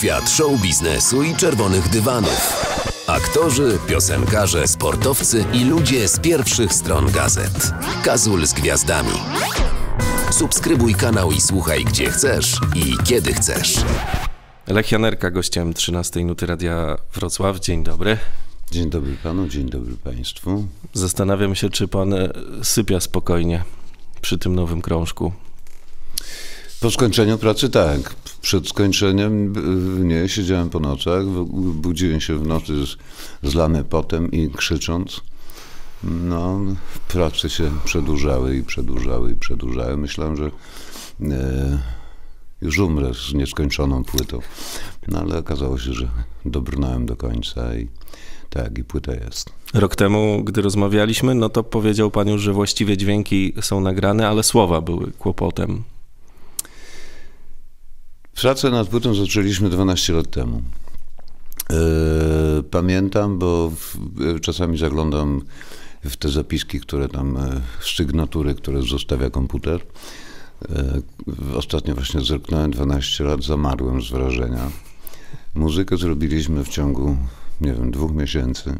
Świat show biznesu i czerwonych dywanów. Aktorzy, piosenkarze, sportowcy i ludzie z pierwszych stron gazet. Kazul z gwiazdami. Subskrybuj kanał i słuchaj gdzie chcesz i kiedy chcesz. Lech Janerka, gościem 13 Nuty Radia Wrocław. Dzień dobry. Dzień dobry panu, dzień dobry państwu. Zastanawiam się, czy pan e, sypia spokojnie przy tym nowym krążku. Po skończeniu pracy tak. Przed skończeniem nie, siedziałem po nocach, budziłem się w nocy zlany potem i krzycząc. No, prace się przedłużały i przedłużały i przedłużały. Myślałem, że e, już umrę z nieskończoną płytą. No ale okazało się, że dobrnąłem do końca i tak, i płyta jest. Rok temu, gdy rozmawialiśmy, no to powiedział pan już, że właściwie dźwięki są nagrane, ale słowa były kłopotem. Pracę nad płytą zaczęliśmy 12 lat temu. E, pamiętam, bo czasami zaglądam w te zapiski, które tam, e, sygnatury, które zostawia komputer. E, ostatnio właśnie zerknąłem 12 lat, zamarłem z wrażenia. Muzykę zrobiliśmy w ciągu, nie wiem, dwóch miesięcy.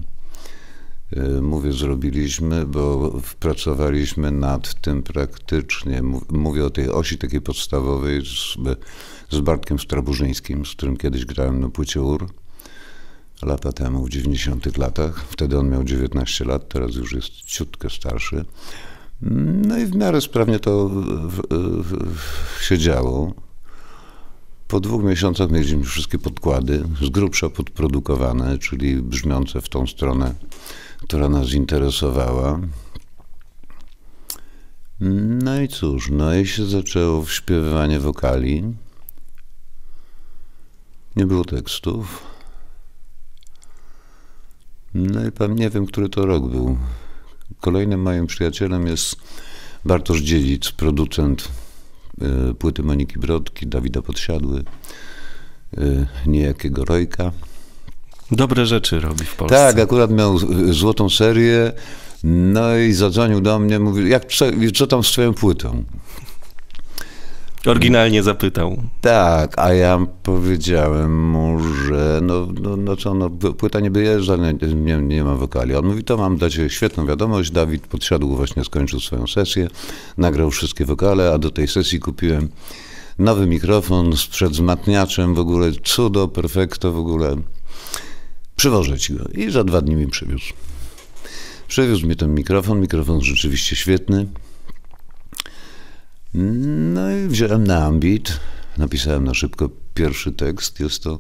Mówię zrobiliśmy, bo pracowaliśmy nad tym praktycznie. Mówię o tej osi takiej podstawowej z, z Bartkiem Straburzyńskim, z którym kiedyś grałem na płycie UR lata temu, w 90 latach. Wtedy on miał 19 lat, teraz już jest ciutkę starszy. No i w miarę sprawnie to się działo. Po dwóch miesiącach mieliśmy wszystkie podkłady, z grubsza podprodukowane, czyli brzmiące w tą stronę, która nas interesowała. No i cóż, no i się zaczęło śpiewanie wokali. Nie było tekstów. No i pan nie wiem, który to rok był. Kolejnym moim przyjacielem jest Bartosz Dziedzic, producent y, płyty Moniki Brodki, Dawida Podsiadły, y, niejakiego Rojka. Dobre rzeczy robi w Polsce. Tak, akurat miał złotą serię, no i zadzwonił do mnie, mówił, jak, co, tam z twoją płytą? Oryginalnie zapytał. Tak, a ja powiedziałem mu, że no, no, no co, no, płyta nie wyjeżdża, nie, nie ma wokali. On mówi, to mam dać świetną wiadomość. Dawid podsiadł, właśnie skończył swoją sesję, nagrał wszystkie wokale, a do tej sesji kupiłem nowy mikrofon sprzed wzmacniaczem, w ogóle cudo, perfekto, w ogóle. Przywożę go. I za dwa dni mi przywiózł. Przywiózł mi ten mikrofon, mikrofon rzeczywiście świetny. No i wziąłem na ambit, napisałem na szybko pierwszy tekst. Jest to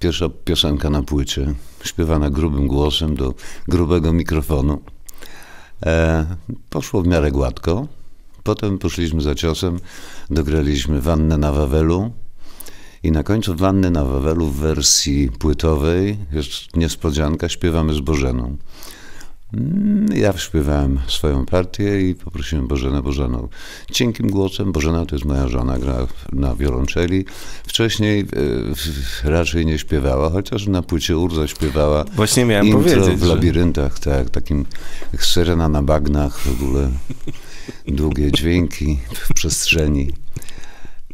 pierwsza piosenka na płycie, śpiewana grubym głosem do grubego mikrofonu. E, poszło w miarę gładko. Potem poszliśmy za ciosem, dograliśmy Wannę na Wawelu. I na końcu Wanny na Wawelu w wersji płytowej jest niespodzianka, śpiewamy z Bożeną. Mm, ja śpiewałem swoją partię i poprosiłem Bożenę Bożeną. Cienkim głosem, Bożena to jest moja żona, gra na wiolonczeli. Wcześniej e, raczej nie śpiewała, chociaż na płycie Urza śpiewała. Właśnie miałem intro powiedzieć. w labiryntach, że... tak, takim syrena na bagnach, w ogóle długie dźwięki w przestrzeni.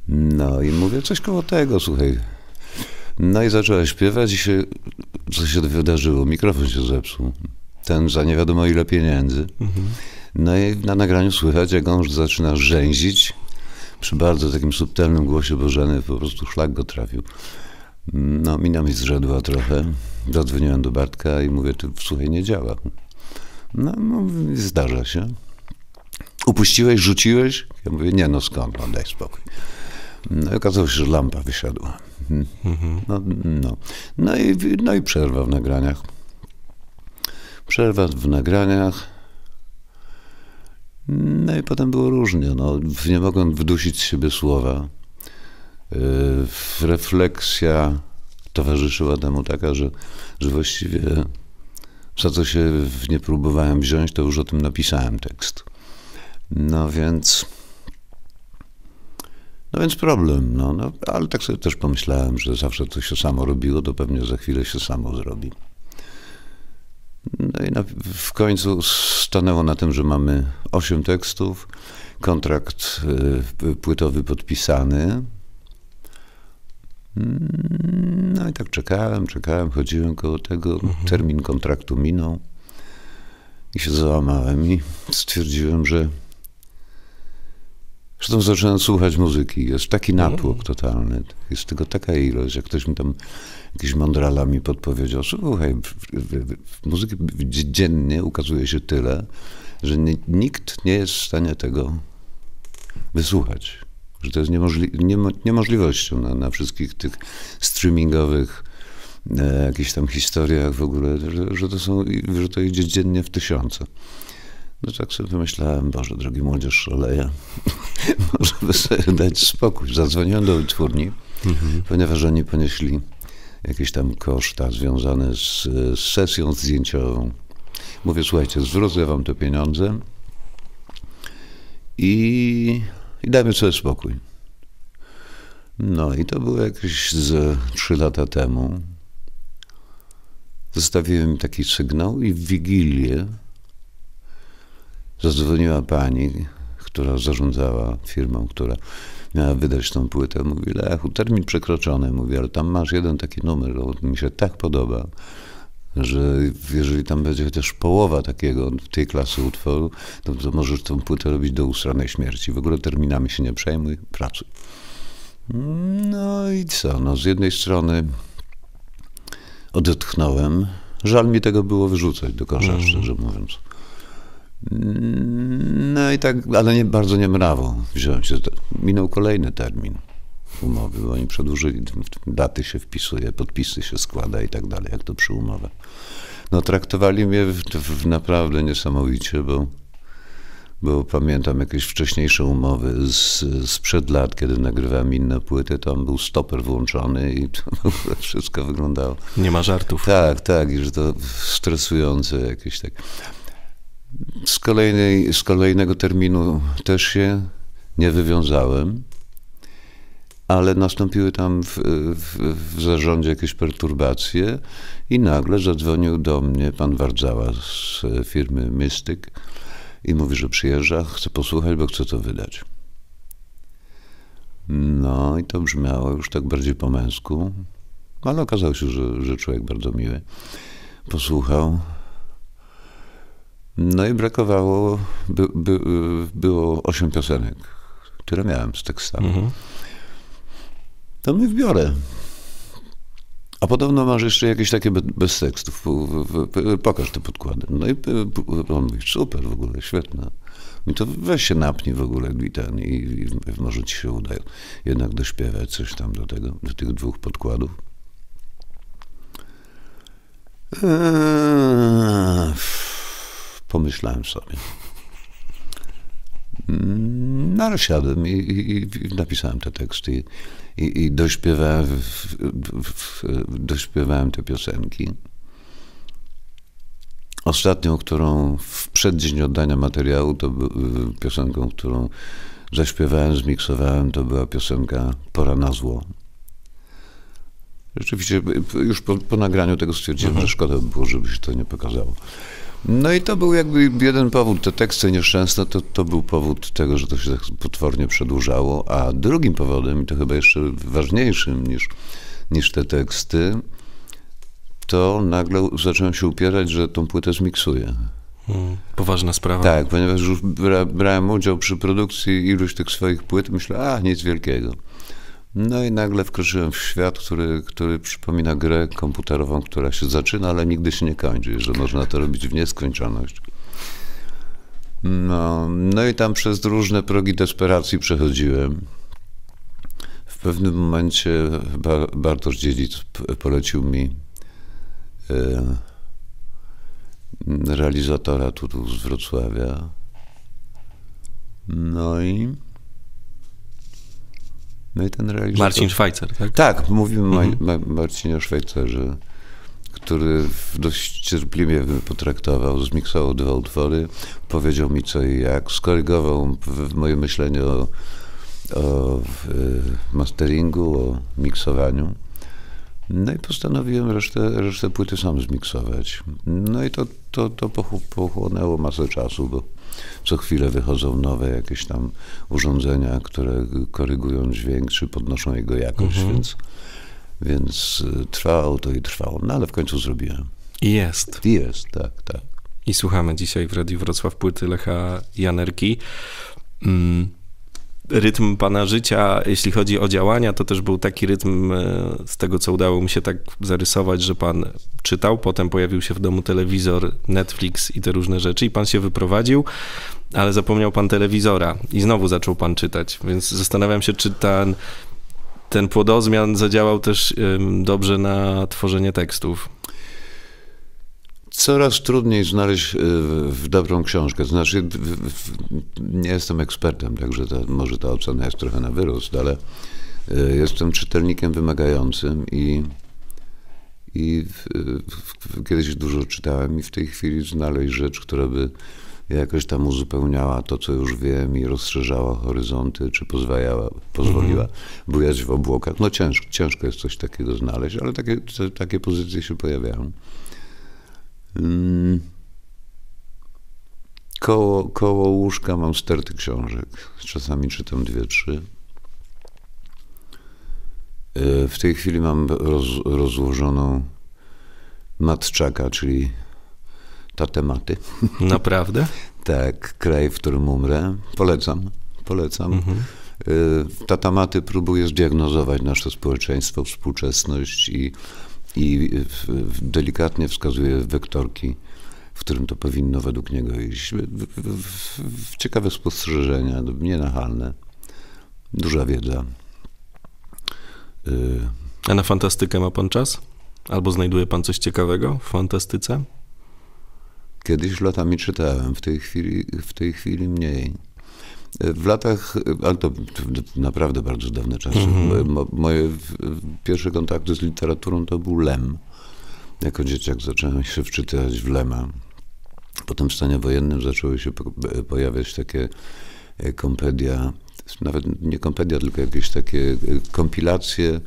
No i mówię coś koło tego, słuchaj. No i zaczęła śpiewać i się, co się wydarzyło? Mikrofon się zepsuł ten za nie wiadomo ile pieniędzy. Mhm. No i na nagraniu słychać, jak on już zaczyna rzęzić przy bardzo takim subtelnym głosie Bożeny, po prostu szlak go trafił. No, mina mi zrzedła trochę. Zadzwoniłem do Bartka i mówię, ty słuchaj, nie działa. No, no zdarza się. Upuściłeś, rzuciłeś? Ja mówię, nie no skąd, no daj spokój. No i okazało się, że lampa wysiadła. Mhm. No, no. No, i, no i przerwa w nagraniach przerwa w nagraniach. No i potem było różnie. No, nie mogłem wdusić z siebie słowa. Yy, refleksja towarzyszyła temu taka, że, że właściwie za co się nie próbowałem wziąć, to już o tym napisałem tekst. No więc. No więc problem, no, no, ale tak sobie też pomyślałem, że zawsze to się samo robiło, to pewnie za chwilę się samo zrobi. No i na, w końcu stanęło na tym, że mamy osiem tekstów, kontrakt y, płytowy podpisany. czekałem, czekałem, chodziłem koło tego, termin kontraktu minął i się załamałem i stwierdziłem, że Zresztą zacząłem słuchać muzyki. Jest taki natłok totalny. Jest tego taka ilość, jak ktoś mi tam jakiś mądrala mi podpowiedział. Słuchaj, w, w, w muzyki dziennie ukazuje się tyle, że nie, nikt nie jest w stanie tego wysłuchać. Że to jest niemożli niemo niemożliwością na, na wszystkich tych streamingowych e, jakichś tam historiach w ogóle, że, że, to są, że to idzie dziennie w tysiące. No tak sobie pomyślałem, Boże, drogi młodzież szaleja, może by sobie dać spokój. Zadzwoniłem do wytwórni, mhm. ponieważ oni ponieśli jakieś tam koszta związane z, z sesją zdjęciową. Mówię, słuchajcie, zwrócę wam te pieniądze i, i dajmy sobie spokój. No i to było jakieś z trzy lata temu. Zostawiłem taki sygnał i w Wigilię zadzwoniła pani, która zarządzała firmą, która miała wydać tą płytę. Mówi, Lechu, termin przekroczony. Mówi, ale tam masz jeden taki numer, mi się tak podoba, że jeżeli tam będzie chociaż połowa takiego, tej klasy utworu, to, to możesz tą płytę robić do usranej śmierci. W ogóle terminami się nie przejmuj, pracuj. No i co? No z jednej strony odetchnąłem. Żal mi tego było wyrzucać do kosza, mm. szczerze mówiąc. No i tak, ale nie, bardzo niemrawo wziąłem się. Minął kolejny termin umowy, bo oni przedłużyli, daty się wpisuje, podpisy się składa i tak dalej, jak to przy umowach. No traktowali mnie w, w naprawdę niesamowicie, bo, bo pamiętam jakieś wcześniejsze umowy z, sprzed lat, kiedy nagrywałem inne płyty, tam był stoper włączony i to wszystko wyglądało. Nie ma żartów. Tak, tak, i że to stresujące jakieś tak. Z, kolejnej, z kolejnego terminu też się nie wywiązałem, ale nastąpiły tam w, w, w zarządzie jakieś perturbacje i nagle zadzwonił do mnie pan Wardzała z firmy Mystyk i mówi, że przyjeżdża, chce posłuchać, bo chce to wydać. No i to brzmiało już tak bardziej po męsku, ale okazało się, że, że człowiek bardzo miły. Posłuchał, no i brakowało, by, by, było osiem piosenek, które miałem z tekstami. Mhm. To mi wbiorę. A podobno masz jeszcze jakieś takie bez tekstów. Pokaż te podkłady. No i on mówi, super w ogóle, świetne. Mi to weź się napnij w ogóle i ten, i, i może ci się uda jednak dośpiewać coś tam do tego, do tych dwóch podkładów. Eee, pomyślałem sobie. Mm, no ale siadłem i, i, i napisałem te teksty i, i dośpiewałem, w, w, w, dośpiewałem te piosenki. Ostatnią, którą w przeddzień oddania materiału, to piosenką, którą zaśpiewałem, zmiksowałem, to była piosenka Pora na zło. Rzeczywiście już po, po nagraniu tego stwierdziłem, mhm. że szkoda by było, żeby się to nie pokazało. No i to był jakby jeden powód. Te teksty nieszczęsne to, to był powód tego, że to się tak potwornie przedłużało, a drugim powodem, i to chyba jeszcze ważniejszym niż, niż te teksty, to nagle zacząłem się upierać, że tą płytę zmiksuję. Hmm, poważna sprawa. Tak, ponieważ już bra, brałem udział przy produkcji iluś tych swoich płyt, myślę, a nic wielkiego. No i nagle wkroczyłem w świat, który, który przypomina grę komputerową, która się zaczyna, ale nigdy się nie kończy, że można to robić w nieskończoność. No, no i tam przez różne progi desperacji przechodziłem. W pewnym momencie Bartosz Dziedzic polecił mi e, realizatora tu, z Wrocławia. No i no i ten realizator... Marcin Szwajcer, tak? Tak, mówimy mhm. Ma Marcinie Szwajcerze, który dość cierpliwie potraktował, zmiksował dwa utwory, powiedział mi co i jak, skorygował moje myślenie o, o masteringu, o miksowaniu. No i postanowiłem resztę, resztę płyty sam zmiksować. No i to, to, to pochłonęło masę czasu, bo co chwilę wychodzą nowe jakieś tam urządzenia, które korygują dźwięk, czy podnoszą jego jakość, mhm. więc, Więc y, trwało to i trwało, no ale w końcu zrobiłem. I jest. I jest, tak, tak. I słuchamy dzisiaj w Radiu Wrocław płyty Lecha Janerki. Mm rytm pana życia, jeśli chodzi o działania, to też był taki rytm, e, z tego co udało mi się tak zarysować, że pan czytał, potem pojawił się w domu telewizor, Netflix i te różne rzeczy i pan się wyprowadził, ale zapomniał pan telewizora i znowu zaczął pan czytać, więc zastanawiam się, czy ten, ten płodozmian zadziałał też dobrze na tworzenie tekstów. Coraz trudniej znaleźć e, w dobrą książkę. Znaczy, nie jestem ekspertem, także to, może ta ocena jest trochę na wyrost, ale e, jestem czytelnikiem wymagającym i, i kiedyś dużo czytałem i w tej chwili znaleźć rzecz, która by jakoś tam uzupełniała to, co już wiem i rozszerzała horyzonty, czy pozwalała, pozwoliła mhm. bujać w obłokach. No ciężko, ciężko jest coś takiego znaleźć, ale takie, takie pozycje się pojawiają. Mm. Koło, koło łóżka mam sterty książek. Czasami czytam dwie, trzy. E, w tej chwili mam roz, rozłożoną matczaka, czyli ta tematy. Naprawdę? tak, kraj, w którym umrę. Polecam, polecam. Mhm. E, ta tematy próbuje zdiagnozować nasze społeczeństwo, współczesność i i delikatnie wskazuje wektorki, w którym to powinno według niego iść. Ciekawe spostrzeżenia, nienachalne, duża wiedza. Y, A na fantastykę ma pan czas? Albo znajduje pan coś ciekawego w fantastyce? Kiedyś latami czytałem, w tej chwili, w tej chwili mniej. W latach, ale to naprawdę bardzo dawne czasy, mm-hmm. moje pierwsze kontakty z literaturą to był Lem. Jako dzieciak zacząłem się wczytywać w Lema. Potem w stanie wojennym zaczęły się pojawiać takie e, kompedia, nawet nie kompedia, tylko jakieś takie e, kompilacje,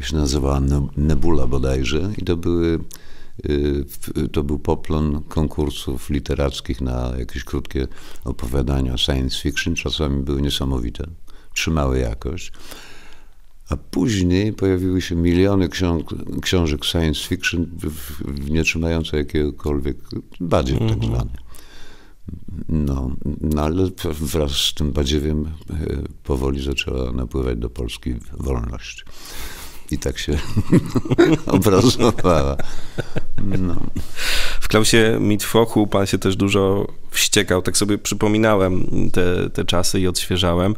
się nazywała Nebula bodajże i to były to był poplon konkursów literackich na jakieś krótkie opowiadania science fiction. Czasami były niesamowite, trzymały jakość. A później pojawiły się miliony książek science fiction, nie trzymające jakiegokolwiek badziew mm -hmm. tak zwany. No, no, ale wraz z tym badziewiem y, powoli zaczęła napływać do Polski wolność. I tak się obrazowała. No. W Klausie Mitwochu pan się też dużo wściekał. Tak sobie przypominałem te, te czasy i odświeżałem.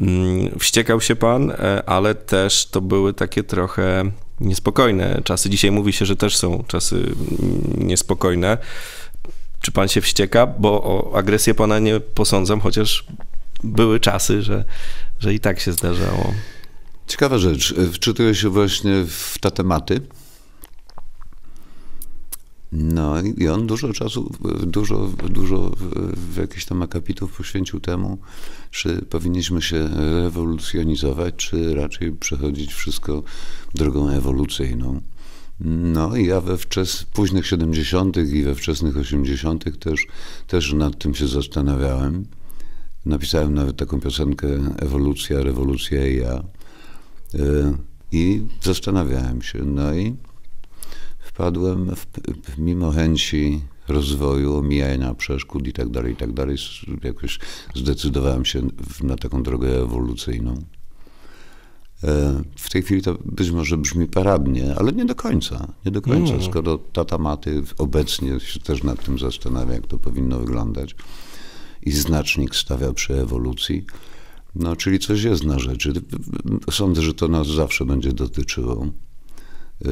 Mm, wściekał się pan, e, ale też to były takie trochę niespokojne czasy. Dzisiaj mówi się, że też są czasy mm, niespokojne. Czy pan się wścieka? Bo o agresję pana nie posądzam, chociaż były czasy, że, że i tak się zdarzało. Ciekawa rzecz. Wczytuję się właśnie w te tematy. No i on dużo czasu, dużo, dużo w jakichś tam akapitów poświęcił temu, czy powinniśmy się rewolucjonizować, czy raczej przechodzić wszystko drogą ewolucyjną. No i ja we wczes, późnych 70. i we wczesnych 80. też, też nad tym się zastanawiałem. Napisałem nawet taką piosenkę Ewolucja, rewolucja i ja. E, I zastanawiałem się. No i wpadłem, w, mimo chęci rozwoju, omijania przeszkód i tak dalej, i tak dalej, jakoś zdecydowałem się na taką drogę ewolucyjną. E, w tej chwili to być może brzmi paradnie, ale nie do końca. Nie do końca, mm. skoro tata Maty obecnie się też nad tym zastanawia, jak to powinno wyglądać i znacznik stawia przy ewolucji, no, czyli coś jest na rzeczy. Sądzę, że to nas zawsze będzie dotyczyło. E,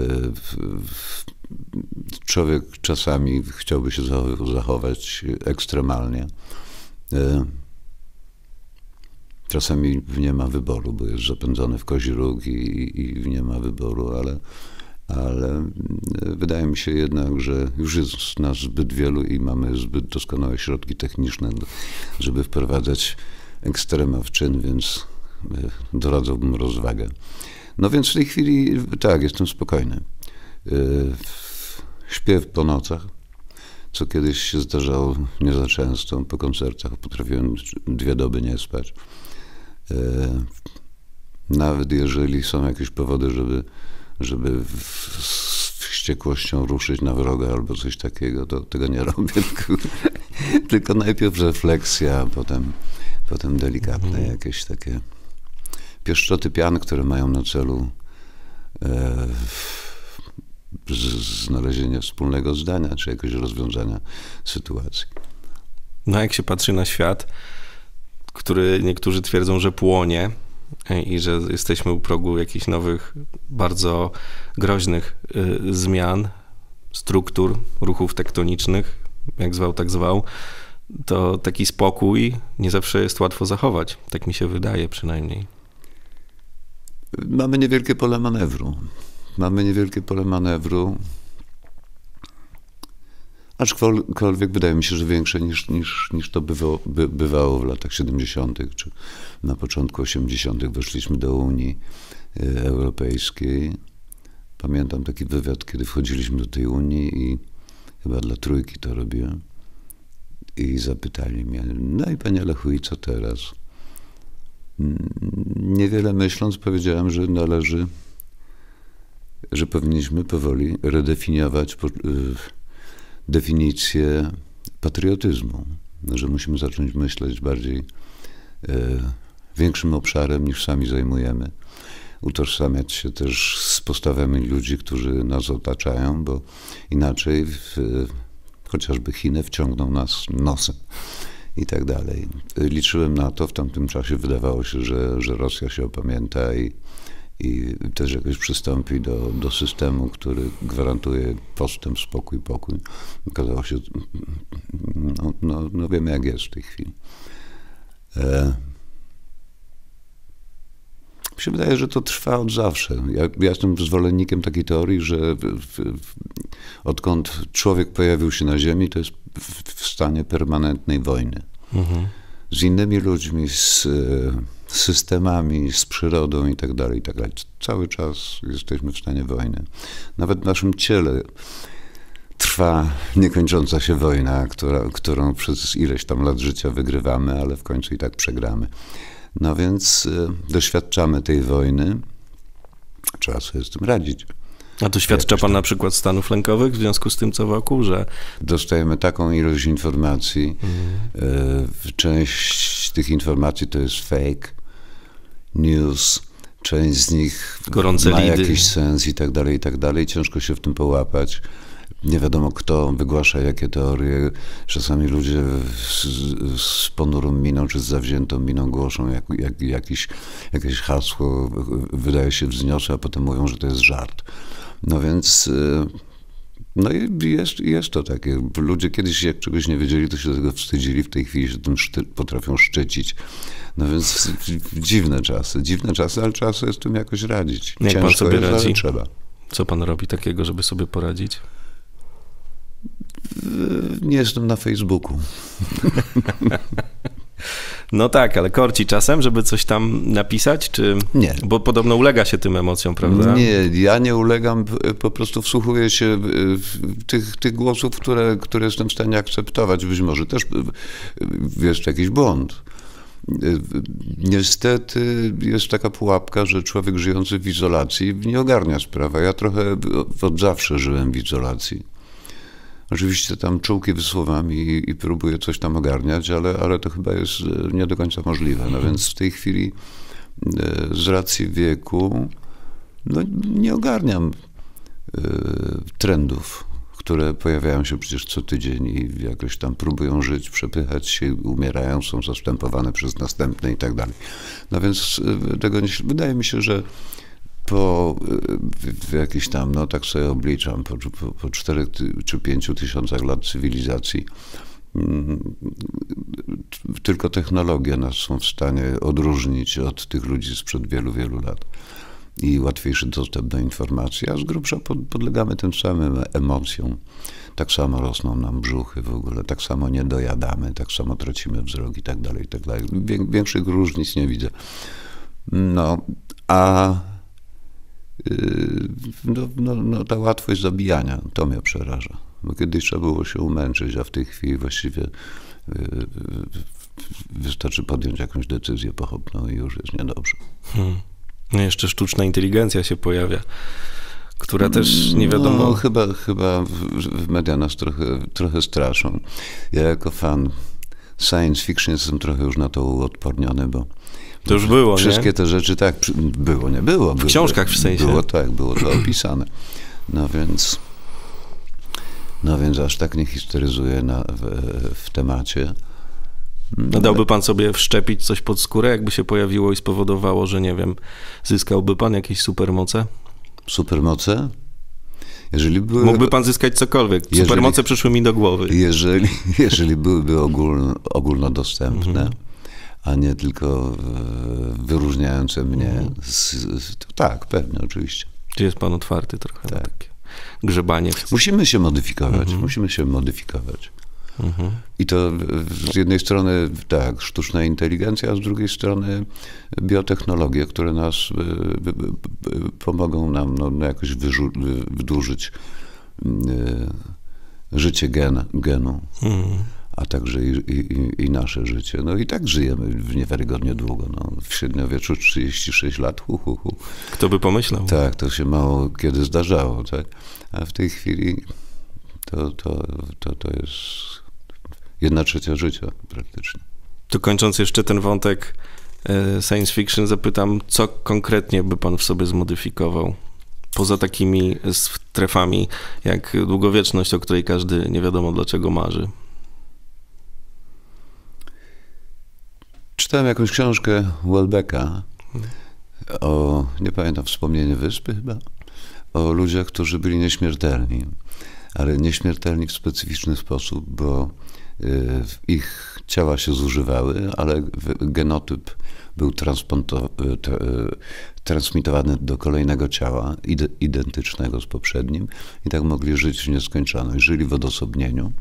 człowiek czasami chciałby się zachować ekstremalnie. E, czasami nie ma wyboru, bo jest zapędzony w kozi róg i, i nie ma wyboru, ale, ale e, wydaje mi się jednak, że już jest nas zbyt wielu i mamy zbyt doskonałe środki techniczne, żeby wprowadzać ekstrema w czyn, więc e, doradzałbym rozwagę. No więc w tej chwili tak, jestem spokojny. E, śpię po nocach, co kiedyś się zdarzało nie za często. Po koncertach potrafiłem dwie doby nie spać. E, nawet jeżeli są jakieś powody, żeby żeby z wściekłością ruszyć na wroga albo coś takiego, to tego nie robię. Tylko, tylko najpierw refleksja, a potem, potem delikatne mhm. jakieś takie pieszczoty pian, które mają na celu e, znalezienie wspólnego zdania, czy jakiegoś rozwiązania sytuacji. No jak się patrzy na świat, który niektórzy twierdzą, że płonie i że jesteśmy u progu jakichś nowych, bardzo groźnych y, zmian, struktur, ruchów tektonicznych, jak zwał, tak zwał, to taki spokój nie zawsze jest łatwo zachować. Tak mi się wydaje przynajmniej. Mamy niewielkie pole manewru. Mamy niewielkie pole manewru. Aczkolwiek wydaje mi się, że większe niż, niż, niż to bywało, by, bywało w latach 70. czy na początku 80. weszliśmy do Unii e, Europejskiej. Pamiętam taki wywiad, kiedy wchodziliśmy do tej Unii i chyba dla trójki to robiłem. I zapytali mnie, no i panie Lechu, i co teraz? Niewiele myśląc powiedziałem, że należy, że powinniśmy powoli redefiniować y, definicję patriotyzmu, że musimy zacząć myśleć bardziej y, większym obszarem niż sami zajmujemy. Utożsamiać się też z postawami ludzi, którzy nas otaczają, bo inaczej w, chociażby Chiny wciągną nas nosem i tak dalej. Liczyłem na to, w tamtym czasie wydawało się, że, że Rosja się opamięta i, i też jakoś przystąpi do, do systemu, który gwarantuje postęp, spokój, pokój. Okazało się, no, no, no wiemy jak jest w tej chwili. E, mi się wydaje, że to trwa od zawsze. Ja, ja jestem zwolennikiem takiej teorii, że w, w, w, odkąd człowiek pojawił się na Ziemi, to jest w, stanie permanentnej wojny. Mhm. Z innymi ludźmi, z, systemami, z przyrodą i tak dalej, i tak dalej. Cały czas jesteśmy w stanie wojny. Nawet w naszym ciele trwa niekończąca się wojna, która, którą przez ileś tam lat życia wygrywamy, ale w końcu i tak przegramy. No więc y, doświadczamy tej wojny, trzeba sobie z tym radzić. A doświadcza pan na przykład stanów lękowych w związku z tym, co wokół, że... Dostajemy taką ilość informacji. Mhm. Część tych informacji to jest fake news, część z nich Gorące ma lidy. jakiś sens i tak dalej, i tak dalej. Ciężko się w tym połapać nie wiadomo kto wygłasza jakie teorie. Czasami ludzie z, z ponurą miną czy z zawziętą miną głoszą jak, jak, jakiś, jakieś hasło, wydaje się wzniosłe, a potem mówią, że to jest żart. No więc... Y, no i jest, jest to takie. Ludzie kiedyś jak czegoś nie wiedzieli, to się tego wstydzili, w tej chwili się tym szty, potrafią szczycić. No więc dziwne czasy, dziwne czasy, ale trzeba sobie z tym jakoś radzić. Jak Ciężko pan sobie jest, radzi? trzeba. Co pan robi takiego, żeby sobie poradzić? Nie jestem na Facebooku. No tak, ale korci czasem, żeby coś tam napisać, czy... Nie. Bo podobno ulega się tym emocjom, prawda? Nie, ja nie ulegam, po prostu wsłuchuję się w tych, tych głosów, które, które jestem w stanie akceptować. Być może też jest jakiś błąd. Niestety jest taka pułapka, że człowiek żyjący w izolacji nie ogarnia sprawy. Ja trochę od zawsze żyłem w izolacji. Oczywiście tam czułki wysłowami i, i próbuję coś tam ogarniać, ale, ale to chyba jest e, nie do końca możliwe. No więc w tej chwili e, z racji wieku no, nie ogarniam e, trendów, które pojawiają się przecież co tydzień i jakoś tam próbują żyć, przepychać się, umierają, są zastępowane przez następne i tak dalej. No więc tego nie, wydaje mi się, że po w jakiś tam, no tak sobie obliczam, po, po, po 4 czy 5 tysiącach lat cywilizacji, mm, tylko technologie nas są w stanie odróżnić od tych ludzi sprzed wielu, wielu lat i łatwiejszy dostęp do informacji, a z grubsza podlegamy tym samym emocjom. Tak samo rosną nam brzuchy w ogóle, tak samo nie dojadamy, tak samo tracimy wzrok i tak dalej, i tak dalej. Większych różnic nie widzę. No, a no, no, no, ta łatwość zabijania, to mnie przeraża. Bo kiedyś trzeba było się umęczyć, a w tej chwili właściwie yy, wystarczy podjąć jakąś decyzję pochopną i już jest niedobrze. Hmm. No jeszcze sztuczna inteligencja się pojawia. która też nie wiadomo... No, chyba, chyba w, w media nas trochę, trochę straszą. Ja jako fan science fiction jestem trochę już na to uodporniony, bo to już było, Wszystkie nie? te rzeczy, tak, było, nie było. W książkach w sensie. Było tak, było to opisane. No więc, no więc aż tak nie historyzuję na, w, w temacie. No dałby pan sobie wszczepić coś pod skórę, jakby się pojawiło i spowodowało, że nie wiem, zyskałby pan jakieś supermoce? Supermoce? Jeżeli były, Mógłby pan zyskać cokolwiek. Jeżeli- Supermoce przyszły mi do głowy. jeżeli, jeżeli byłyby ogólno, ogólnodostępne, Mhm. A nie tylko e, wyróżniające mnie, Mhm. z, z, tak, pewnie, oczywiście. Czy jest pan otwarty trochę na Tak. takie grzebanie? W... Musimy się modyfikować, Mhm. musimy się modyfikować. I to z jednej strony tak, sztuczna inteligencja, a z drugiej strony biotechnologie, które nas y, pomogą nam no, no jakoś wydłużyć y, życie gen, genu, Mhm. A także i, i, i nasze życie. No i tak żyjemy w niewiarygodnie długo. No, w średniowieczu 36 lat, hu, hu, hu. Kto by pomyślał? Tak, to się mało kiedy zdarzało, tak? A w tej chwili to, to, to, to jest jedna trzecia życia praktycznie. To kończąc jeszcze ten wątek e, science fiction, zapytam, co konkretnie by pan w sobie zmodyfikował? Poza takimi strefami, jak długowieczność, o której każdy nie wiadomo dlaczego marzy. Czytałem jakąś książkę Welbecka o, nie pamiętam, wspomnienie wyspy chyba, o ludziach, którzy byli nieśmiertelni, ale nieśmiertelni w specyficzny sposób, bo y, ich ciała się zużywały, ale genotyp był y, y, transmitowany do kolejnego ciała, ide- identycznego z poprzednim i tak mogli żyć w nieskończoność. Żyli w odosobnieniu,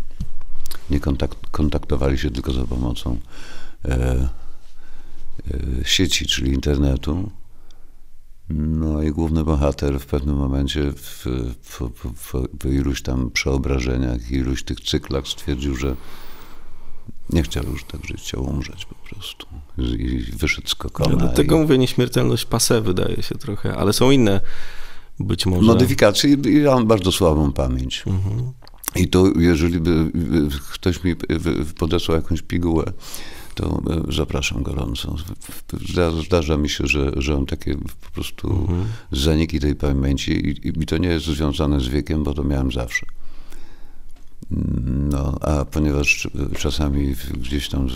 nie kontakt- kontaktowali się tylko za pomocą e, sieci, czyli internetu. No i główny bohater w pewnym momencie w, w, w, w iluś tam przeobrażeniach, iluś tych cyklach stwierdził, że nie chciał już tak żyć, chciał umrzeć po prostu. I wyszedł z kokona. do tego i... mówię nieśmiertelność pase wydaje się trochę, ale są inne być może. Modyfikacje i ja mam bardzo słabą pamięć. Mhm. I to, jeżeli by ktoś mi podesłał jakąś pigułę, to e, zapraszam gorąco. Zda- Zdarza mi się, że, że mam takie po prostu Mhm. zaniki tej pamięci i, i to nie jest związane z wiekiem, bo to miałem zawsze. No, a ponieważ czasami w- gdzieś tam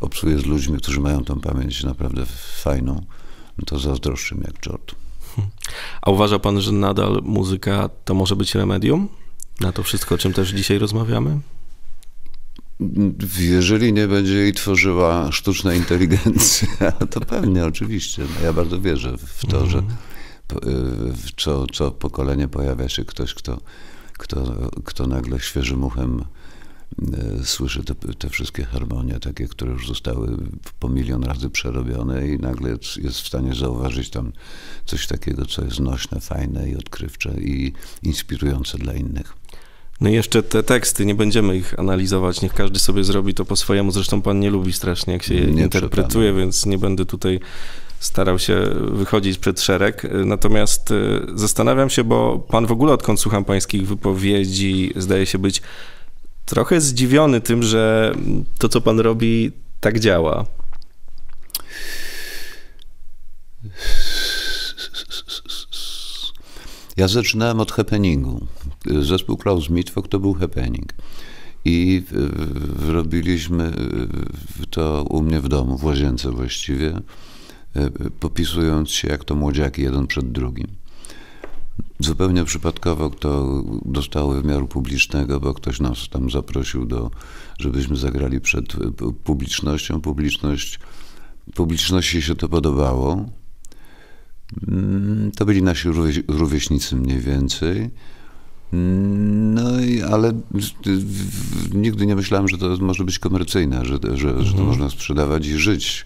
obcuję z ludźmi, którzy mają tą pamięć naprawdę fajną, no to zazdroszczę jak czort. A uważa pan, że nadal muzyka to może być remedium? Na to wszystko, o czym też dzisiaj rozmawiamy? Jeżeli nie będzie jej tworzyła sztuczna inteligencja, to pewnie, oczywiście. No, ja bardzo wierzę w to, że po- y, w co, co pokolenie pojawia się ktoś, kto, kto, kto nagle świeżym uchem y, słyszy te, te wszystkie harmonie, takie, które już zostały po milion razy przerobione i nagle jest w stanie zauważyć tam coś takiego, co jest nośne, fajne i odkrywcze i inspirujące dla innych. No i jeszcze te teksty, nie będziemy ich analizować, niech każdy sobie zrobi to po swojemu. Zresztą pan nie lubi strasznie, jak się je Nie interpretuje, więc nie będę tutaj starał się wychodzić przed szereg. Natomiast y, zastanawiam się, bo pan w ogóle odkąd słucham pańskich wypowiedzi, zdaje się być trochę zdziwiony tym, że to, co pan robi, tak działa. Ja zaczynałem od happeningu. Zespół Klaus Mitwok to był happening. I robiliśmy to u mnie w domu, w łazience właściwie, y, popisując się jak to młodziaki jeden przed drugim. Zupełnie przypadkowo to dostało wymiaru publicznego, bo ktoś nas tam zaprosił, do, żebyśmy zagrali przed publicznością. Publiczność, publiczności się to podobało. Mm, To byli nasi rówie- rówieśnicy mniej więcej. No i, ale nigdy nie myślałem, że to może być komercyjne, że, że, że to można sprzedawać i żyć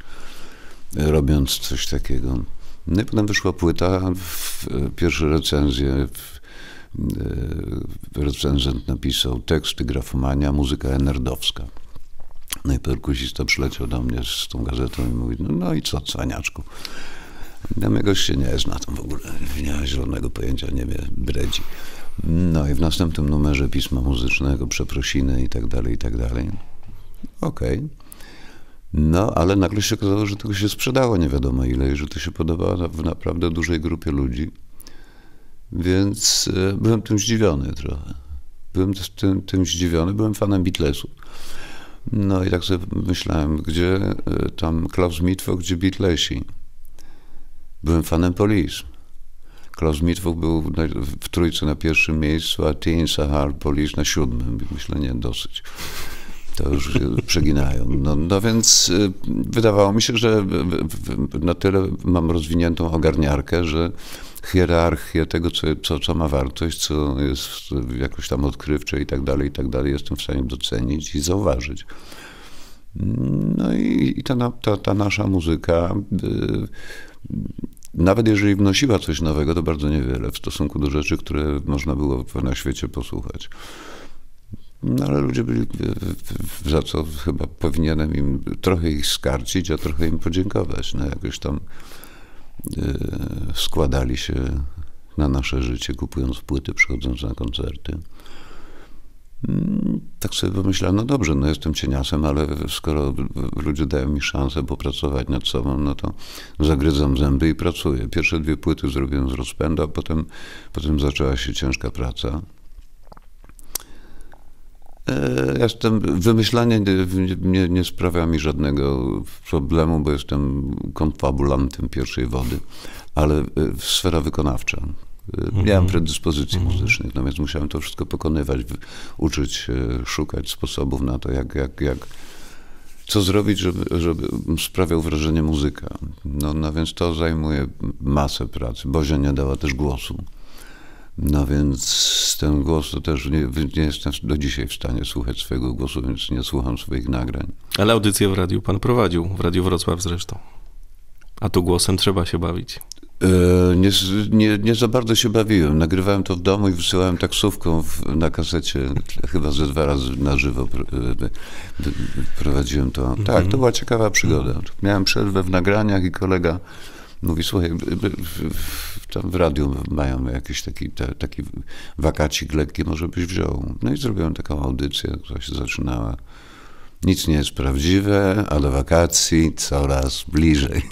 e, robiąc coś takiego. No i potem wyszła płyta, w, pierwsze recenzje, e, recenzent napisał teksty grafomania, muzyka enerdowska. No i perkusista przyleciał do mnie z tą gazetą i mówi, no, no i co, cwaniaczku? Damiego się nie zna tam w ogóle, nie ma zielonego pojęcia, nie wie, bredzi. No i w następnym numerze pisma muzycznego, przeprosiny i tak dalej, i tak dalej. Okej. Okay. No, ale nagle się okazało, że tego się sprzedało nie wiadomo ile i że to się podobało w naprawdę dużej grupie ludzi. Więc e, byłem tym zdziwiony trochę. Byłem tym, tym zdziwiony, byłem fanem Beatlesów. No i tak sobie myślałem, gdzie e, tam Klaus Mitwoch, gdzie Beatlesi. Byłem fanem Police. Klaus Mitwoch był w trójce na pierwszym miejscu, a Teen Sahar Police na siódmym. Myślę, nie, dosyć to już przeginają. No, no więc y, wydawało mi się, że na tyle mam rozwiniętą ogarniarkę, że hierarchię tego, co, co, co ma wartość, co jest jakoś tam odkrywcze i tak dalej, i tak dalej, jestem w stanie docenić i zauważyć. No i, i ta, ta, ta, nasza muzyka, y, nawet jeżeli wnosiła coś nowego, to bardzo niewiele w stosunku do rzeczy, które można było na świecie posłuchać. No ale ludzie byli, za co chyba powinienem im trochę ich skarcić, a trochę im podziękować. No jakoś tam e, składali się na nasze życie, kupując płyty, przychodząc na koncerty. Mm, tak sobie pomyślałem, no dobrze, no jestem cieniasem, ale skoro ludzie dają mi szansę popracować nad sobą, no to zagryzam zęby i pracuję. Pierwsze dwie płyty zrobiłem z rozpędu, a potem, potem zaczęła się ciężka praca. E, jestem, wymyślanie nie, nie, sprawia mi żadnego problemu, bo jestem konfabulantem pierwszej wody, ale e, sfera wykonawcza. E, miałem mhm. predyspozycje mhm. muzycznych, natomiast musiałem to wszystko pokonywać, uczyć się, szukać sposobów na to, jak, jak, jak, co zrobić, żeby, żeby sprawiał wrażenie muzyka. No, no więc to zajmuje masę pracy. Bozia nie dała też głosu. No więc ten głos to też nie, nie, jestem do dzisiaj w stanie słuchać swojego głosu, więc nie słucham swoich nagrań. Ale audycję w radiu pan prowadził, w Radiu Wrocław zresztą. A tu głosem trzeba się bawić. E, nie, nie, nie, za bardzo się bawiłem. Nagrywałem to w domu i wysyłałem taksówką w, na kasecie. Chyba ze dwa razy na żywo e, prowadziłem to. Tak, to mhm. była ciekawa przygoda. Miałem przerwę w nagraniach i kolega mówi, słuchaj, tam w radiu mają jakiś taki, te, taki wakacik lekki, może byś wziął. No i zrobiłem taką audycję, która się zaczynała. Nic nie jest prawdziwe, a do wakacji coraz bliżej.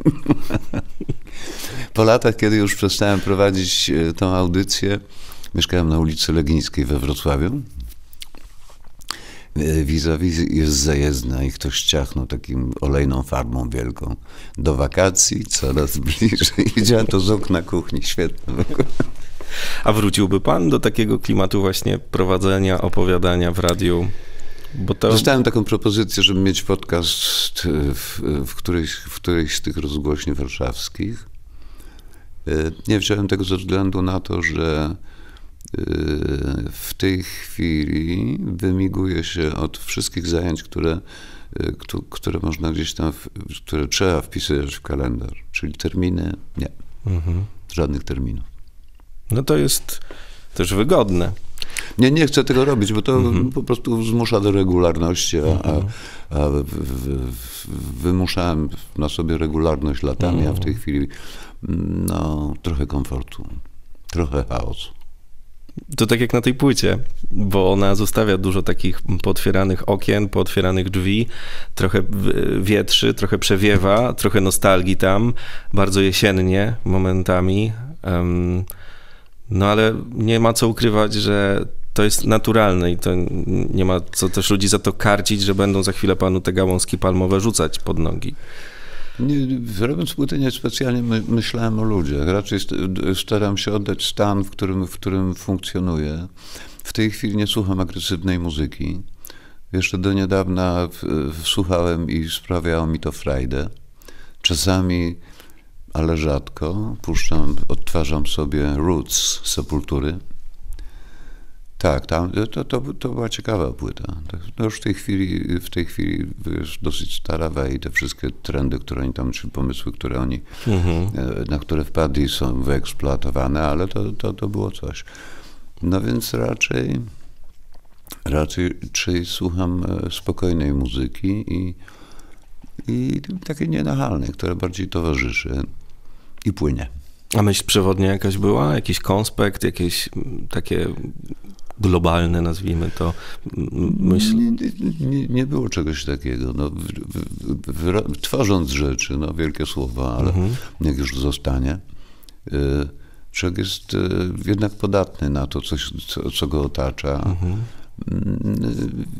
po latach, kiedy już przestałem prowadzić e, tą audycję, mieszkałem na ulicy Legińskiej we Wrocławiu E, vis-a-vis jest zajezdna i ktoś ciachnął takim olejną farbą wielką. Do wakacji coraz bliżej. Widziałem to z okna kuchni, świetne. A wróciłby pan do takiego klimatu właśnie prowadzenia, opowiadania w radiu? To... Dostałem taką propozycję, żeby mieć podcast w, w, którejś, w którejś z tych rozgłośni warszawskich. E, nie wziąłem tego ze względu na to, że w tej chwili wymiguje się od wszystkich zajęć, które, które można gdzieś tam, które trzeba wpisywać w kalendarz, czyli terminy, nie, mhm. żadnych terminów. No to jest też wygodne. Nie, nie chcę tego robić, bo to mhm. po prostu zmusza do regularności, a, mhm. a, a w, w, wymuszałem na sobie regularność latami, a w tej mhm. chwili no, trochę komfortu, trochę chaosu. To tak jak na tej płycie, bo ona zostawia dużo takich pootwieranych okien, pootwieranych drzwi, trochę wietrzy, trochę przewiewa, trochę nostalgii tam, bardzo jesiennie momentami. No ale nie ma co ukrywać, że to jest naturalne i to nie ma co też ludzi za to karcić, że będą za chwilę panu te gałązki palmowe rzucać pod nogi. Nie, robiąc płytę niespecjalnie my, myślałem o ludziach. Raczej staram się oddać stan, w którym, w którym funkcjonuję. W tej chwili nie słucham agresywnej muzyki. Jeszcze do niedawna słuchałem i sprawiało mi to frajdę. Czasami, ale rzadko, puszczam, odtwarzam sobie Roots Sepultury tak, tam, to, to, to była ciekawa płyta. No już w tej chwili, w tej chwili jest dosyć stara i te wszystkie trendy, które oni tam, czy pomysły, które oni, mhm. E, na które wpadli są wyeksploatowane, ale to, to, to było coś. No więc raczej, raczej słucham e, spokojnej muzyki i, i takiej nienachalnej, która bardziej towarzyszy. I płynie. A myśl przewodnia jakaś była? Jakiś konspekt, jakieś mm, takie globalne, nazwijmy to, myśl? Nie, nie, nie było czegoś takiego. No, w, w, w, tworząc rzeczy, no wielkie słowa, ale jak już zostanie, y, człowiek jest y, jednak podatny na to, coś, co, co go otacza. Mm,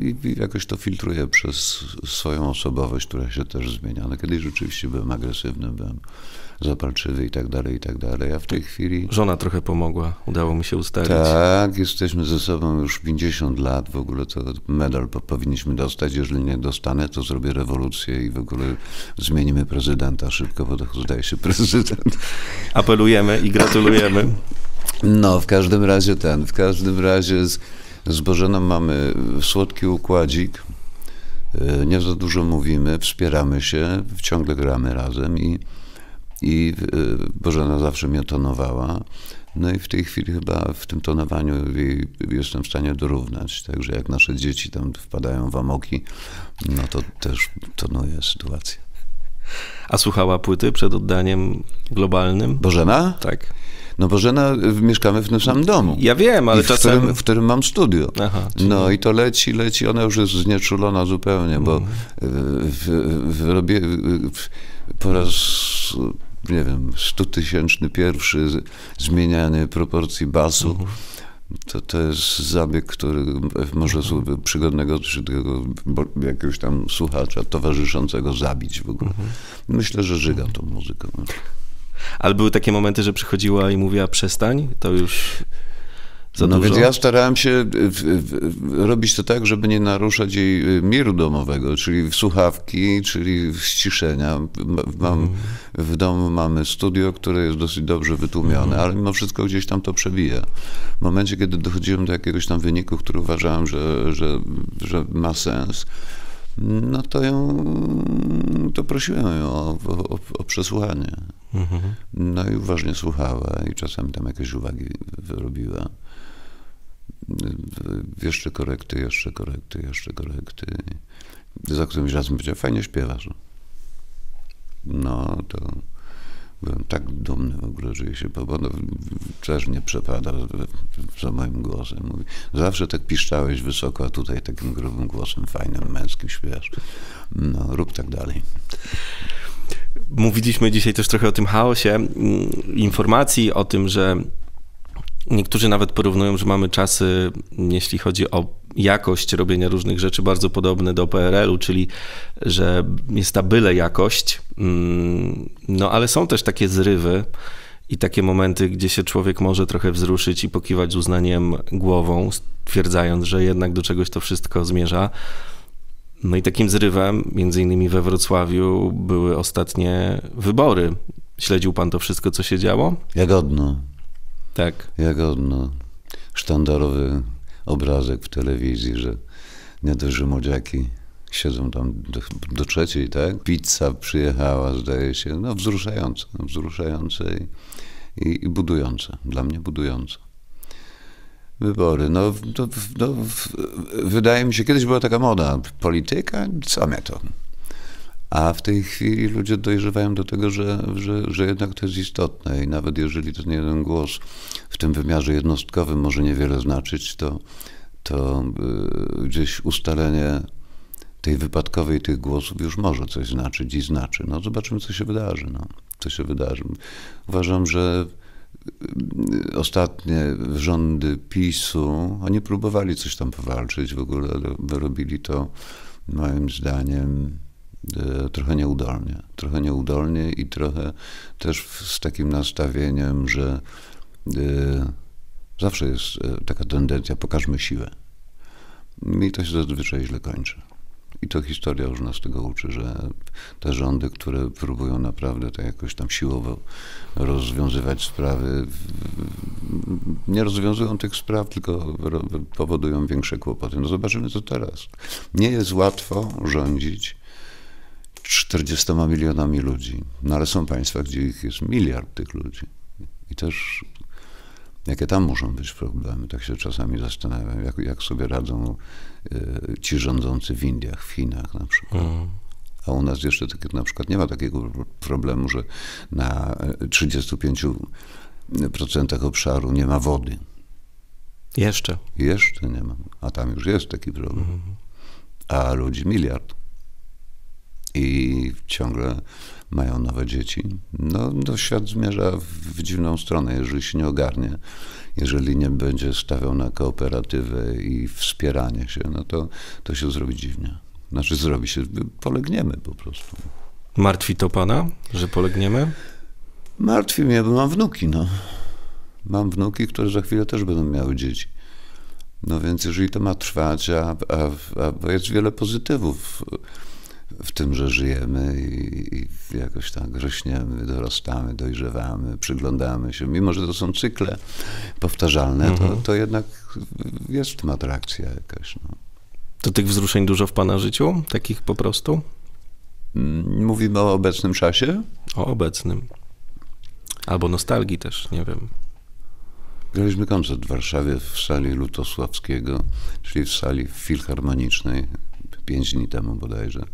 I, I jakoś to filtruje przez swoją osobowość, która się też zmienia. No, kiedyś rzeczywiście byłem agresywny, byłem zapalczywy i tak dalej, i tak dalej, a w tej chwili... Żona trochę pomogła, udało mi się ustalić. Tak, jesteśmy ze sobą już 50 lat, w ogóle to medal po, powinniśmy dostać, jeżeli nie dostanę, to zrobię rewolucję i w ogóle zmienimy prezydenta szybko, bo to zdaje się prezydent. Apelujemy i gratulujemy. No, w każdym razie ten, w każdym razie z, z Bożeną mamy słodki układzik, y, nie za dużo mówimy, wspieramy się, ciągle gramy razem i, i y, Bożena zawsze mnie tonowała. No i w tej chwili chyba w tym tonowaniu jej jestem w stanie dorównać. Także jak nasze dzieci tam wpadają w amoki, no to też tonuje sytuację. A słuchała płyty przed oddaniem globalnym? Bożena? Tak. No Bożena, y, mieszkamy w tym samym domu. Ja wiem, ale w, czasem... którym, w którym mam studio. Aha, czyli- No i to leci, leci, ona już jest znieczulona zupełnie, bo Mhm. w, w, w, robię w, po raz, nie wiem, stutysięczny pierwszy zmienianie proporcji basu. Mhm. To, to jest zabieg, który może Mhm. przygodnego czy tego jakiegoś tam słuchacza towarzyszącego zabić w ogóle. Mhm. Myślę, że żyga tą muzyką. Ale były takie momenty, że przychodziła i mówiła przestań, to już za no dużo? więc ja starałem się w, w, robić to tak, żeby nie naruszać jej y, miru domowego, czyli w słuchawki, czyli w ściszenia. Mam. W domu mamy studio, które jest dosyć dobrze wytłumione, ale mimo wszystko gdzieś tam to przebija. W momencie, kiedy dochodziłem do jakiegoś tam wyniku, który uważałem, że, że, że ma sens, no to ją, to prosiłem ją o, o, o przesłuchanie. Mhm. No i uważnie słuchała i czasami tam jakieś uwagi wyrobiła. Jeszcze korekty, jeszcze korekty, jeszcze korekty. Za którymś razem powiedziała, fajnie śpiewasz. No to byłem tak dumny w ogóle, że się, bo ona też nie przepada za moim głosem. Mówi, zawsze tak piszczałeś wysoko, a tutaj takim grubym głosem, fajnym, męskim śpiewasz. No, rób tak dalej. Mówiliśmy dzisiaj też trochę o tym chaosie mm, informacji, o tym, że niektórzy nawet porównują, że mamy czasy, jeśli chodzi o jakość robienia różnych rzeczy, bardzo podobne do PRL-u, czyli że jest ta byle jakość. mm, No ale są też takie zrywy i takie momenty, gdzie się człowiek może trochę wzruszyć i pokiwać z uznaniem głową, stwierdzając, że jednak do czegoś to wszystko zmierza. No i takim zrywem, między innymi we Wrocławiu, były ostatnie wybory. Śledził pan to wszystko, co się działo? Jagodno. Tak. Jagodno. Sztandarowy obrazek w telewizji, że nie dość, że młodziaki siedzą tam do, do trzeciej, tak? Pizza przyjechała, zdaje się. No wzruszające, no, wzruszające i, i, i budujące. Dla mnie budujące. Wybory. No, to, no, wydaje mi się, kiedyś była taka moda. Polityka? Co mnie to? A w tej chwili ludzie dojrzewają do tego, że, że, że jednak to jest istotne i nawet jeżeli ten jeden głos w tym wymiarze jednostkowym może niewiele znaczyć, to, to y, gdzieś ustalenie tej wypadkowej tych głosów już może coś znaczyć i znaczy. No zobaczymy, co się wydarzy. No. Co się wydarzy. Uważam, że y, ostatnie rządy PiSu, oni próbowali coś tam powalczyć w ogóle, ale wyrobili to moim zdaniem trochę nieudolnie. Trochę nieudolnie i trochę też z takim nastawieniem, że e, zawsze jest e, taka tendencja, pokażmy siłę. I to się zazwyczaj źle kończy. I to historia już nas tego uczy, że te rządy, które próbują naprawdę to jakoś tam siłowo rozwiązywać sprawy, nie rozwiązują tych spraw, tylko powodują większe kłopoty. No zobaczymy co teraz. Nie jest łatwo rządzić 40 milionami ludzi, no ale są państwa, gdzie ich jest miliard tych ludzi. I też jakie tam muszą być problemy, tak się czasami zastanawiam, jak, jak sobie radzą y, ci rządzący w Indiach, w Chinach na przykład. Mm. A u nas jeszcze tak, na przykład nie ma takiego problemu, że na 35% obszaru nie ma wody. Jeszcze. Jeszcze nie ma. A tam już jest taki problem. A ludzi miliard. I ciągle mają nowe dzieci. No, no świat zmierza w dziwną stronę, jeżeli się nie ogarnie, jeżeli nie będzie stawiał na kooperatywę i wspieranie się, no to, to się zrobi dziwnie. Znaczy zrobi się, polegniemy po prostu. Martwi to pana, że polegniemy? Martwi mnie, bo mam wnuki, no. Mam wnuki, które za chwilę też będą miały dzieci. No więc jeżeli to ma trwać, a, a, a jest wiele pozytywów w tym, że żyjemy i, i jakoś tak rośniemy, dorastamy, dojrzewamy, przyglądamy się, mimo że to są cykle powtarzalne, to, Mhm. to jednak jest w tym atrakcja jakaś. No. To tych wzruszeń dużo w pana życiu? Takich po prostu? Mm, Mówimy o obecnym czasie. O obecnym. Albo nostalgii też, nie wiem. Graliśmy koncert w Warszawie w sali Lutosławskiego, czyli w sali filharmonicznej, pięć dni temu bodajże.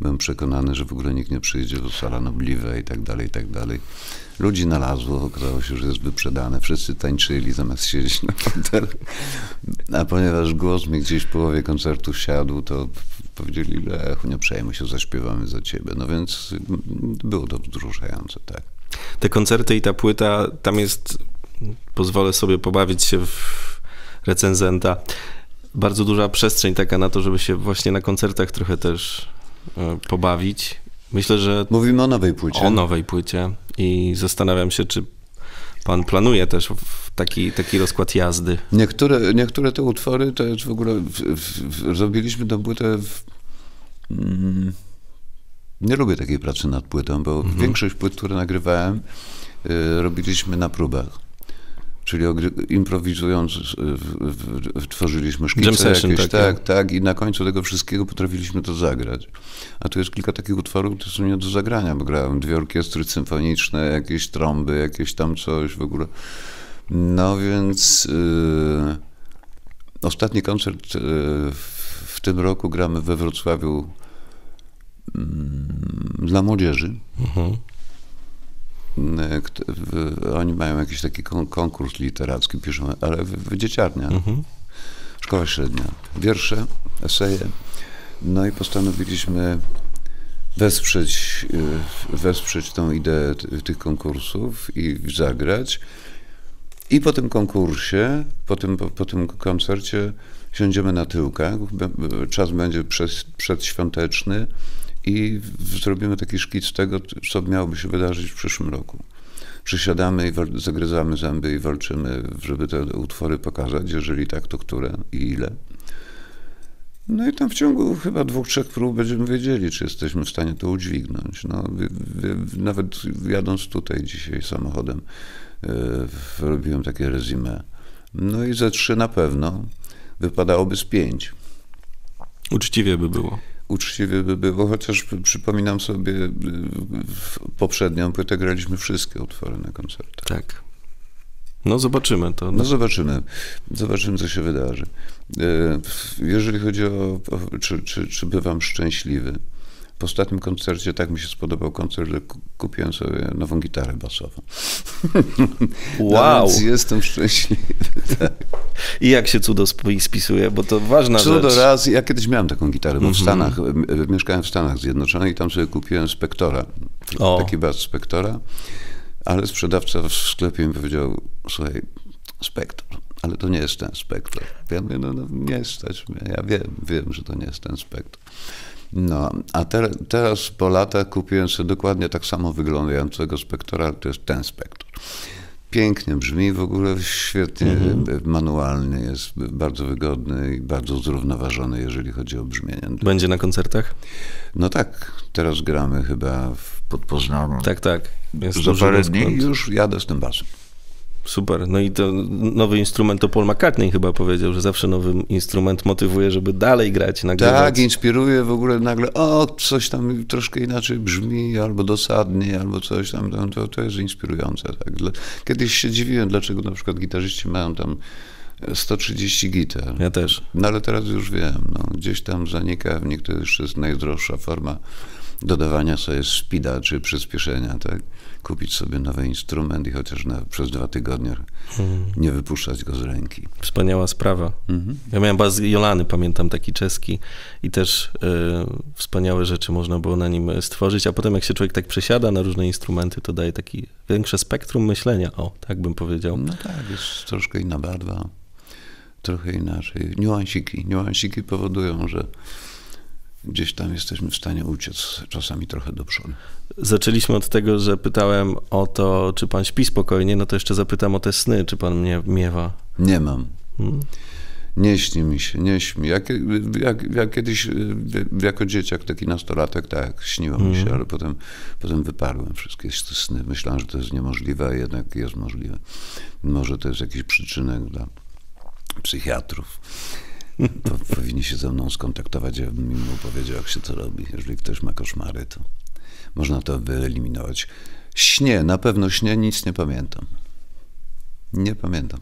Byłem przekonany, że w ogóle nikt nie przyjdzie, bo sala nobliwa i tak dalej, i tak dalej. Ludzi nalazło, okazało się, że jest wyprzedane. Wszyscy tańczyli zamiast siedzieć na fotelach. A ponieważ głos mi gdzieś w połowie koncertu siadł, to powiedzieli, Lechu, nie przejmuj się, zaśpiewamy za ciebie. No więc mm, było to wzruszające, tak. Te koncerty i ta płyta, tam jest, pozwolę sobie pobawić się w recenzenta, bardzo duża przestrzeń taka na to, żeby się właśnie na koncertach trochę też e, pobawić. Myślę, że Mówimy o nowej płycie. o nowej płycie i zastanawiam się, czy pan planuje też taki, taki rozkład jazdy. Niektóre, niektóre te utwory to jest w ogóle. W, w, zrobiliśmy tę płytę. W, mm, nie lubię takiej pracy nad płytą, bo większość płyt, które nagrywałem, y, robiliśmy na próbach. Czyli improwizując, y, w, w, w, tworzyliśmy szkice Jam session jakieś, takie. tak, tak, i na końcu tego wszystkiego potrafiliśmy to zagrać. A tu jest kilka takich utworów, które są nie do zagrania, bo grałem dwie orkiestry symfoniczne, jakieś trąby, jakieś tam coś w ogóle. No więc y, ostatni koncert y, w, w tym roku gramy we Wrocławiu mm, dla młodzieży. Mhm. Y, w- Oni mają jakiś taki kon- konkurs literacki, piszą, ale w, w dzieciarnia, Mhm. szkoła średnia. Wiersze, eseje. No i postanowiliśmy wesprzeć, y, wesprzeć tą ideę tych konkursów i zagrać. I po tym konkursie, po tym, po, po tym koncercie siądziemy na tyłkach, czas będzie przed, przedświąteczny i zrobimy taki szkic tego, co miałoby się wydarzyć w przyszłym roku. Przysiadamy i zagryzamy zęby i walczymy, żeby te utwory pokazać, jeżeli tak, to które i ile. No i tam w ciągu chyba dwóch, trzech prób będziemy wiedzieli, czy jesteśmy w stanie to udźwignąć. No, nawet jadąc tutaj dzisiaj samochodem, yy, robiłem takie rezime. No i ze trzy na pewno wypadałoby z pięć. Uczciwie by było. Uczciwie by było, chociaż przy- przypominam sobie, yy, w poprzednią płytę graliśmy wszystkie utwory na koncertach. Tak. No zobaczymy to. No zobaczymy, zobaczymy co się wydarzy. E, Jeżeli chodzi o, o czy, czy, czy bywam szczęśliwy, po ostatnim koncercie tak mi się spodobał koncert, że ku- kupiłem sobie nową gitarę basową. Wow. No jestem szczęśliwy. I jak się cudo sp- spisuje, bo to ważna Cudo rzecz. raz, ja kiedyś miałem taką gitarę, bo w Mhm. Stanach, mieszkałem w Stanach Zjednoczonych i tam sobie kupiłem Spektora, O. taki bas Spektora, ale sprzedawca w sklepie mi powiedział, słuchaj, Spektor, ale to nie jest ten Spektor. Ja mówię, no, no nie stać mnie, ja wiem, wiem, że to nie jest ten Spektor. No, a te, teraz po latach kupiłem sobie dokładnie tak samo wyglądającego Spektora, to jest ten Spektor. Pięknie brzmi, w ogóle świetnie, manualny jest, bardzo wygodny i bardzo zrównoważony, jeżeli chodzi o brzmienie. Będzie na koncertach? No tak, teraz gramy chyba w Podpoznaniu. Tak, tak. Jest Za parę dni już jadę z tym basem. Super. No i to nowy instrument to Paul McCartney chyba powiedział, że zawsze nowy instrument motywuje, żeby dalej grać, nagrywać. Tak, inspiruje w ogóle nagle, o, coś tam troszkę inaczej brzmi, albo dosadnie, albo coś tam, tam to, to jest inspirujące. Tak. Kiedyś się dziwiłem, dlaczego na przykład gitarzyści mają tam 130 gitar. Ja też. No ale teraz już wiem, no, gdzieś tam zanika, w to jeszcze jest najdroższa forma dodawania sobie speeda czy przyspieszenia, tak? Kupić sobie nowy instrument i chociaż na, przez dwa tygodnie Mhm. nie wypuszczać go z ręki. Wspaniała sprawa. Mhm. Ja miałem bas Jolany, pamiętam, taki czeski i też e, wspaniałe rzeczy można było na nim stworzyć, a potem jak się człowiek tak przesiada na różne instrumenty, to daje taki większe spektrum myślenia, o, tak bym powiedział. No tak, jest troszkę inna barwa, trochę inaczej. Niuansiki, niuansiki powodują, że gdzieś tam jesteśmy w stanie uciec czasami trochę do przodu. Zaczęliśmy od tego, że pytałem o to, czy pan śpi spokojnie, no to jeszcze zapytam o te sny, czy pan mnie miewa. Nie mam. Hmm? Nie śni mi się, nie śni. Jak, jak, jak kiedyś y, jako dzieciak, taki nastolatek, tak, śniło mi się, ale potem, potem wyparłem wszystkie sny. Myślałem, że to jest niemożliwe, a jednak jest możliwe. Może to jest jakiś przyczynek dla psychiatrów. Po, powinni się ze mną skontaktować, ja bym im powiedział, jak się to robi. Jeżeli ktoś ma koszmary, to można to wyeliminować. Śnie, na pewno śnie, nic nie pamiętam. Nie pamiętam.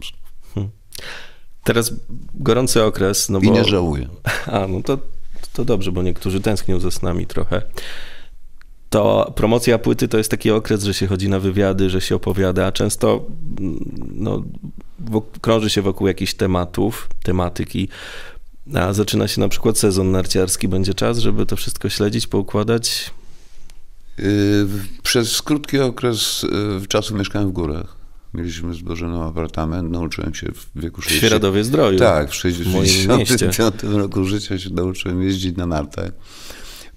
Teraz gorący okres, no I bo... nie żałuję. A, no to, to dobrze, bo niektórzy tęsknią ze snami trochę. To promocja płyty to jest taki okres, że się chodzi na wywiady, że się opowiada, a często mm, no, krąży się wokół jakichś tematów, tematyki, a zaczyna się na przykład sezon narciarski. Będzie czas, żeby to wszystko śledzić, poukładać? Yy, Przez krótki okres yy, czasu mieszkałem w górach. Mieliśmy zbożony apartament, nauczyłem się w wieku W 60. Świeradowie Zdroju. Tak, w w moim mieście. 65 roku życia się nauczyłem jeździć na nartach.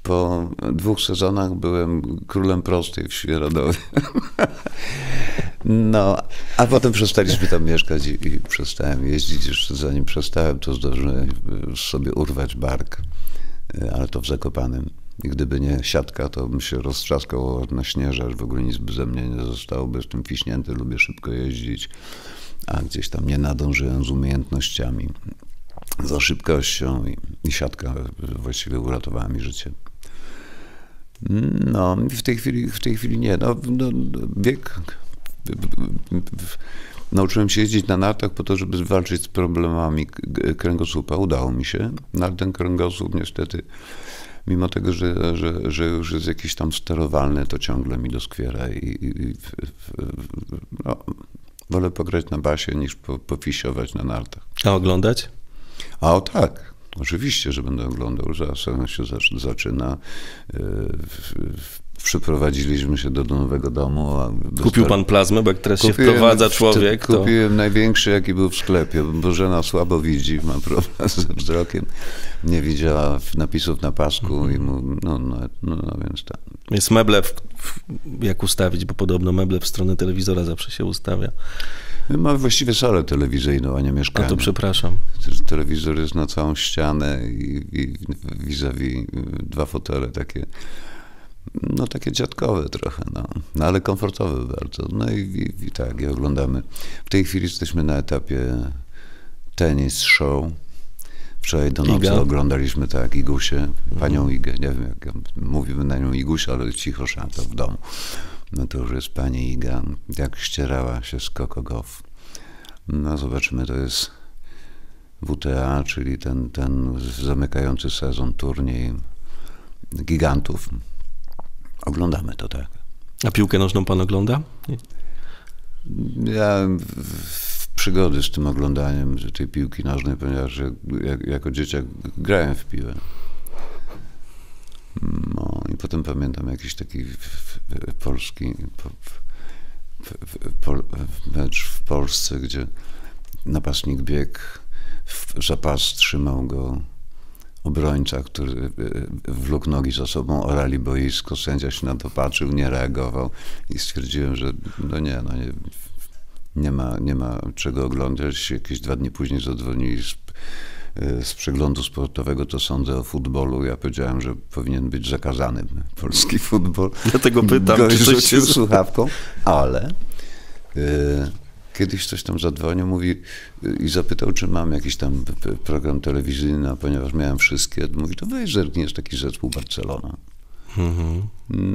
Po dwóch sezonach byłem królem prostej w Świeradowie. No, a potem przestaliśmy tam mieszkać i, i przestałem jeździć. Jeszcze zanim przestałem, to zdążyłem sobie urwać bark, y, ale to w Zakopanem. I gdyby nie siatka, to bym się roztrzaskał na śnieże, aż w ogóle nic by ze mnie nie zostało, bo jestem fiśnięty, lubię szybko jeździć, a gdzieś tam nie nadążyłem z umiejętnościami, za szybkością i, i siatka właściwie uratowała mi życie. No, w tej chwili, w tej chwili nie. No, no, wiek. Nauczyłem się jeździć na nartach po to, żeby walczyć z problemami kręgosłupa. Udało mi się, ale ten kręgosłup niestety, mimo tego, że, że, że już jest jakiś tam sterowalny, to ciągle mi doskwiera i, i, i w, w, no, wolę pograć na basie niż po, pofisiować na nartach. A oglądać? A o tak, oczywiście, że będę oglądał. Zaraz sezon się zac- zaczyna. Yy, w- w- Przyprowadziliśmy się do nowego domu. a Kupił pan plazmę, bo jak teraz się Kupiłem- wprowadza w- człowiek, to... Kupiłem największy, jaki był w sklepie. bo żena słabo widzi, ma problem ze wzrokiem. Nie widziała napisów na pasku i mu, no, no, no, no więc tak. Jest meble, w, w, jak ustawić, bo podobno meble w stronę telewizora zawsze się ustawia. Mamy właściwie salę telewizyjną, a nie A mieszkanie. to przepraszam. Telewizor jest na całą ścianę i, i vis-a-vis dwa fotele takie, no takie dziadkowe trochę, no, no ale komfortowe bardzo. No i, i, i tak, i oglądamy. W tej chwili jesteśmy na etapie tenis show. Wczoraj do nocy Iga. oglądaliśmy tak Igusię, panią Igę, nie wiem jak mówimy na nią Igusia, ale cicho szanto w domu. No to już jest pani Iga, jak ścierała się z Coco Goff. No zobaczymy, to jest WTA, czyli ten, ten zamykający sezon turniej gigantów. Oglądamy to tak. A piłkę nożną pan ogląda? Ja w, przygody z tym oglądaniem tej piłki nożnej, ponieważ jak, jak, jako dzieciak grałem w piłę. No i potem pamiętam jakiś taki polski po, mecz w Polsce, gdzie napastnik biegł, w, za pas trzymał go obrońca, który wlókł nogi za sobą, orali boisko, sędzia się na to patrzył, nie reagował i stwierdziłem, że no nie, no nie, nie ma, nie ma czego oglądać. Jakieś dwa dni później zadzwonili z, z przeglądu sportowego, to sądzę o futbolu. Ja powiedziałem, że powinien być zakazany polski futbol. Dlatego pytam, Gość czy coś się... słuchawką, ale y, kiedyś coś tam zadzwonił, mówi y, i zapytał, czy mam jakiś tam program telewizyjny, a ponieważ miałem wszystkie, mówi, to weź zerkniesz taki zespół Barcelona. Mhm.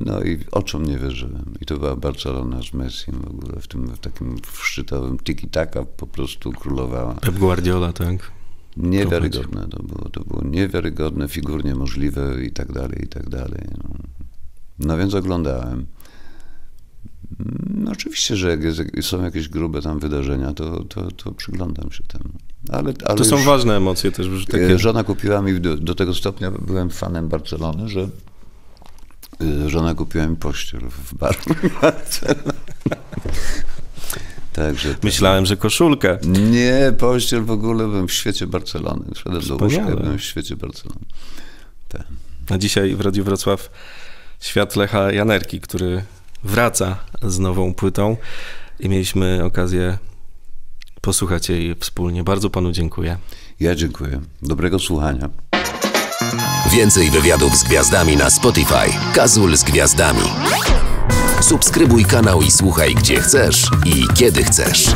No i oczom nie wierzyłem. I to była Barcelona z Messi w ogóle, w tym w takim szczytowym tiki-taka po prostu królowała. Pep Guardiola, tak. Niewiarygodne to było, to było niewiarygodne, figurnie możliwe i tak dalej, i tak dalej. No. No więc oglądałem. No oczywiście, że jak są jakieś grube tam wydarzenia, to, to, to przyglądam się temu. Ale, ale To są ważne emocje też. Takie... e, Żona kupiła mi, do, do tego stopnia byłem fanem Barcelony, że e, żona kupiła mi pościel w bar Także to- Myślałem, że koszulkę. nie, pościel w ogóle byłem w świecie Barcelony. Wszedłem do łóżka, byłem w świecie Barcelony. Tak. A dzisiaj w Radiu Wrocław świat Lecha Janerki, który wraca z nową płytą i mieliśmy okazję posłuchać jej wspólnie. Bardzo panu dziękuję. Ja dziękuję. Dobrego słuchania. Więcej wywiadów z gwiazdami na Spotify. Kazul z gwiazdami. Subskrybuj kanał i słuchaj gdzie chcesz i kiedy chcesz.